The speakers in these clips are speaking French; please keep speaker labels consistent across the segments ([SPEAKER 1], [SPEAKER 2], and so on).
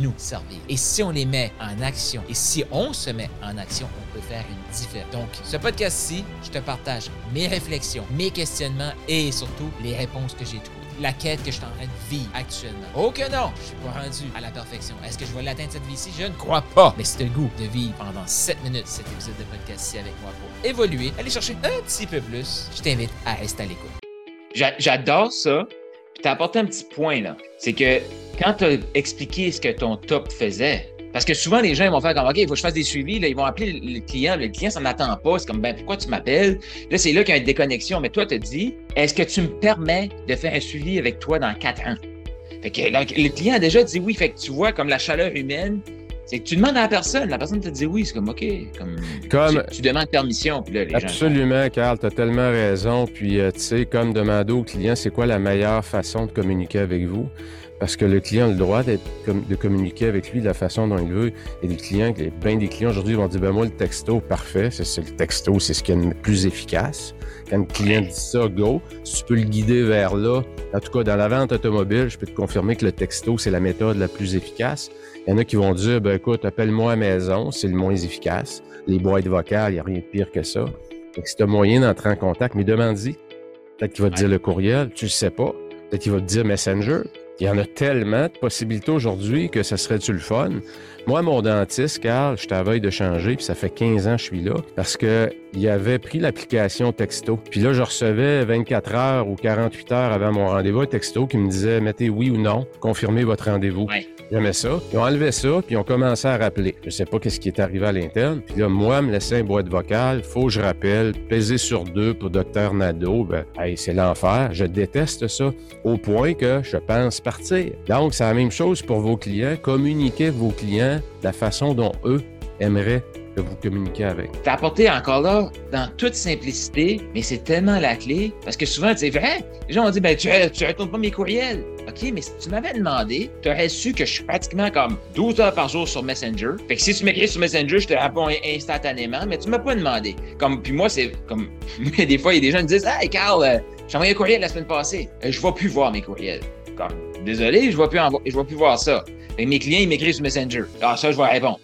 [SPEAKER 1] nous servir. Et si on les met en action, et si on se met en action, on peut faire une différence. Donc, ce podcast-ci, je te partage mes réflexions, mes questionnements et surtout les réponses que j'ai trouvées. La quête que je suis en train de vivre actuellement. Oh que non, je suis pas rendu à la perfection. Est-ce que je vais l'atteindre cette vie-ci? Je ne crois pas. Mais c'est le goût de vivre pendant 7 minutes cet épisode de podcast-ci avec moi pour évoluer, aller chercher un petit peu plus. Je t'invite à rester à l'écoute. J'adore ça. Puis t'as apporté un petit point là. C'est que quand tu as expliqué ce que ton top faisait, parce que souvent, les gens ils vont faire comme OK, il faut que je fasse des suivis. Là, ils vont appeler le client. Le client, ça n'attend pas. C'est comme ben pourquoi tu m'appelles? Là, c'est là qu'il y a une déconnexion. Mais toi, tu te dis Est-ce que tu me permets de faire un suivi avec toi dans quatre ans? Fait que le client a déjà dit oui. Fait que tu vois, comme la chaleur humaine, c'est que tu demandes à la personne, la personne te dit oui, c'est comme OK, comme, comme tu, demandes permission. Puis là, les
[SPEAKER 2] absolument, Carl, tu as tellement raison. Puis, euh, tu sais, comme demander au client, c'est quoi la meilleure façon de communiquer avec vous? Parce que le client a le droit de communiquer avec lui de la façon dont il veut. Et des clients, bien des clients aujourd'hui vont dire, ben moi, le texto, parfait, c'est le texto, c'est ce qui est le plus efficace. Quand le client dit ça, go, si tu peux le guider vers là, en tout cas, dans la vente automobile, je peux te confirmer que le texto, c'est la méthode la plus efficace. Il y en a qui vont dire, ben écoute, appelle-moi à maison, c'est le moins efficace. Les boîtes vocales, il n'y a rien de pire que ça. Donc, si tu as moyen d'entrer en contact, mais demande-y. Peut-être qu'il va te dire le courriel, tu ne sais pas. Peut-être qu'il va te dire Messenger. Il y en a tellement de possibilités aujourd'hui que ça serait-tu le fun? Moi, mon dentiste, Carl, je t'avais de changer, puis ça fait 15 ans que je suis là, parce que il avait pris l'application texto. Puis là, je recevais 24 heures ou 48 heures avant mon rendez-vous texto qui me disait mettez oui ou non, confirmez votre rendez-vous. J'aimais ça. Ils ont enlevé ça, puis ils ont commencé à rappeler. Je sais pas qu'est-ce qui est arrivé à l'interne. Puis là, moi, me laisser une boîte vocale, faut que je rappelle, peser sur deux pour Docteur Nadeau, ben, hey, c'est l'enfer. Je déteste ça, au point que je pense partir. Donc, c'est la même chose pour vos clients. Communiquez vos clients de la façon dont eux aimeraient que vous communiquez avec.
[SPEAKER 1] T'as apporté encore là, dans toute simplicité, mais c'est tellement la clé, parce que souvent, c'est vrai, les gens ont dit, ben, tu, tu retournes pas mes courriels. OK, mais si tu m'avais demandé, tu aurais su que je suis pratiquement comme 12 heures par jour sur Messenger. Fait que si tu m'écris sur Messenger, je te réponds instantanément, mais tu m'as pas demandé. Comme, puis moi, c'est comme, des fois, il y a des gens qui me disent, hey, Carl, euh, j'ai envoyé un courriel la semaine passée. Euh, je vais plus voir mes courriels. Comme, désolé, je vais plus, je vais plus voir ça. Et mes clients, ils m'écrivent sur Messenger. Ah, ça, je vais répondre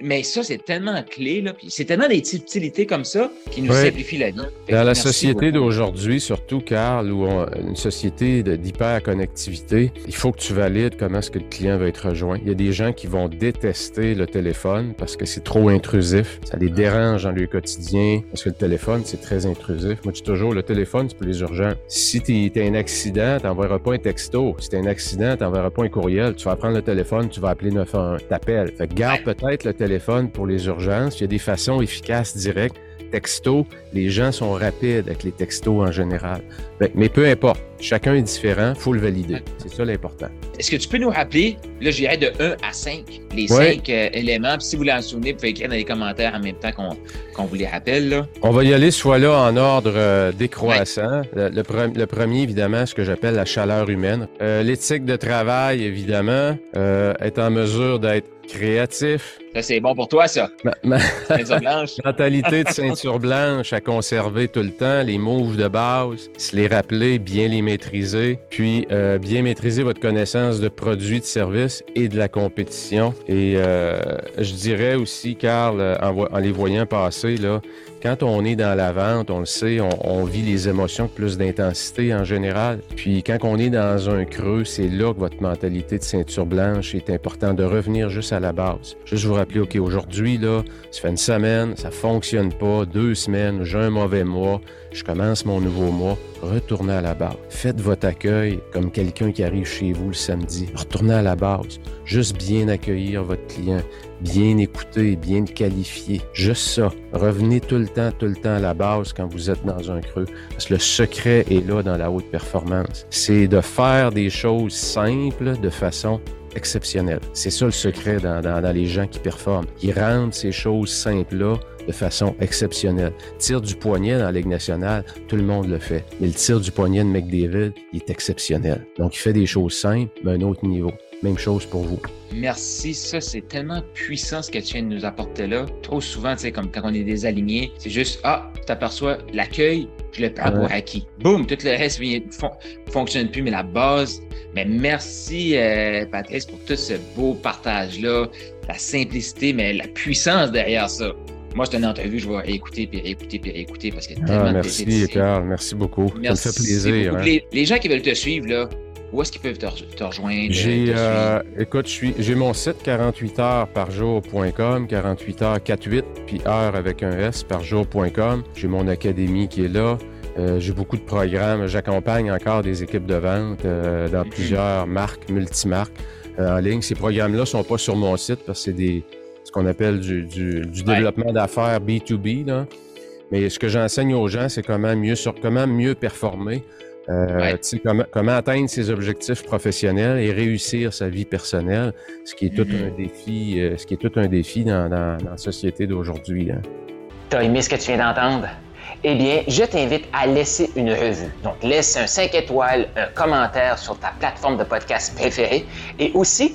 [SPEAKER 1] mais ça, c'est tellement clé, là. c'est tellement des subtilités comme ça qui nous simplifient la vie.
[SPEAKER 2] Dans la société d'aujourd'hui, surtout, Carl, où on, une société d'hyper-connectivité, il faut que tu valides comment est-ce que le client va être rejoint. Il y a des gens qui vont détester le téléphone parce que c'est trop intrusif. Ça les dérange dans leur quotidien parce que le téléphone, c'est très intrusif. Moi, je dis toujours, le téléphone, c'est pour les urgents. Si tu as un accident, tu n'enverras pas un texto. Si tu as un accident, tu n'enverras pas un courriel. Tu vas prendre le téléphone, tu vas appeler 911. T'appelles. Fait garde peut-être le téléphone pour les urgences. Il y a des façons efficaces, directes. Texto, les gens sont rapides avec les textos en général. Ben, mais peu importe, chacun est différent, il faut le valider. C'est ça l'important.
[SPEAKER 1] Est-ce que tu peux nous rappeler, là j'irai de 1 à 5, les 5 euh, éléments, puis si vous voulez en souvenir, vous pouvez écrire dans les commentaires en même temps qu'on vous les rappelle. Là.
[SPEAKER 2] On va y aller soit là en ordre euh, décroissant. Le, premier, évidemment, ce que j'appelle la chaleur humaine. Euh, l'éthique de travail, évidemment, est en mesure d'être créatif.
[SPEAKER 1] Ça, c'est bon pour toi, ça.
[SPEAKER 2] ceinture blanche. Mentalité de ceinture blanche à conserver tout le temps, les moves de base, se les rappeler, bien les maîtriser, puis euh, bien maîtriser votre connaissance de produits, de services et de la compétition. Et euh, je dirais aussi, Carl, en, en les voyant passer, là, quand on est dans la vente, on le sait, on, vit les émotions avec plus d'intensité en général. Puis quand on est dans un creux, c'est là que votre mentalité de ceinture blanche est important de revenir juste à la base. Juste vous rappeler, OK, aujourd'hui, là, ça fait une semaine, ça fonctionne pas, deux semaines, j'ai un mauvais mois, je commence mon nouveau mois, retournez à la base. Faites votre accueil comme quelqu'un qui arrive chez vous le samedi. Retournez à la base. Juste bien accueillir votre client, bien écouter, bien le qualifier. Juste ça. Revenez tout le temps, tout le temps à la base quand vous êtes dans un creux. Parce que le secret est là dans la haute performance. C'est de faire des choses simples de façon exceptionnel. C'est ça le secret dans, dans, les gens qui performent. Ils rendent ces choses simples-là de façon exceptionnelle. Tir du poignet dans la Ligue nationale, tout le monde le fait. Mais le tir du poignet de McDavid, il est exceptionnel. Donc, il fait des choses simples, mais à un autre niveau. Même chose pour vous.
[SPEAKER 1] Merci, ça c'est tellement puissant ce que tu viens de nous apporter là. Trop souvent, tu sais, comme quand on est désalignés, c'est juste ah, tu t'aperçois l'accueil, je le prends pour acquis. Boum, tout le reste ne fonctionne plus, mais la base. Mais merci euh, Patrice pour tout ce beau partage là, la simplicité, mais la puissance derrière ça. Moi, c'est une entrevue, je vais écouter, puis réécouter, puis réécouter parce qu'il y a tellement
[SPEAKER 2] ah, merci, Carl, merci beaucoup. Merci ça me fait plaisir. Hein.
[SPEAKER 1] Les, gens qui veulent te suivre, là, où est-ce qu'ils peuvent te, rejoindre?
[SPEAKER 2] J'ai, euh, écoute, j'ai mon site 48 par jour.com, 48 heures 48, puis heure avec un S par jour.com. J'ai mon académie qui est là. Euh, j'ai beaucoup de programmes. J'accompagne encore des équipes de vente euh, dans mm-hmm. plusieurs marques, multimarques en ligne. Ces programmes-là ne sont pas sur mon site parce que c'est des ce qu'on appelle du, développement d'affaires B2B. Là. Mais ce que j'enseigne aux gens, c'est comment mieux sur comment mieux performer, euh, comment, atteindre ses objectifs professionnels et réussir sa vie personnelle, ce qui est tout mm-hmm. un défi, euh, ce qui est tout un défi dans, la société d'aujourd'hui. Hein.
[SPEAKER 3] Tu as aimé ce que tu viens d'entendre? Eh bien, je t'invite à laisser une revue. Donc, laisse un 5 étoiles, un commentaire sur ta plateforme de podcast préférée et aussi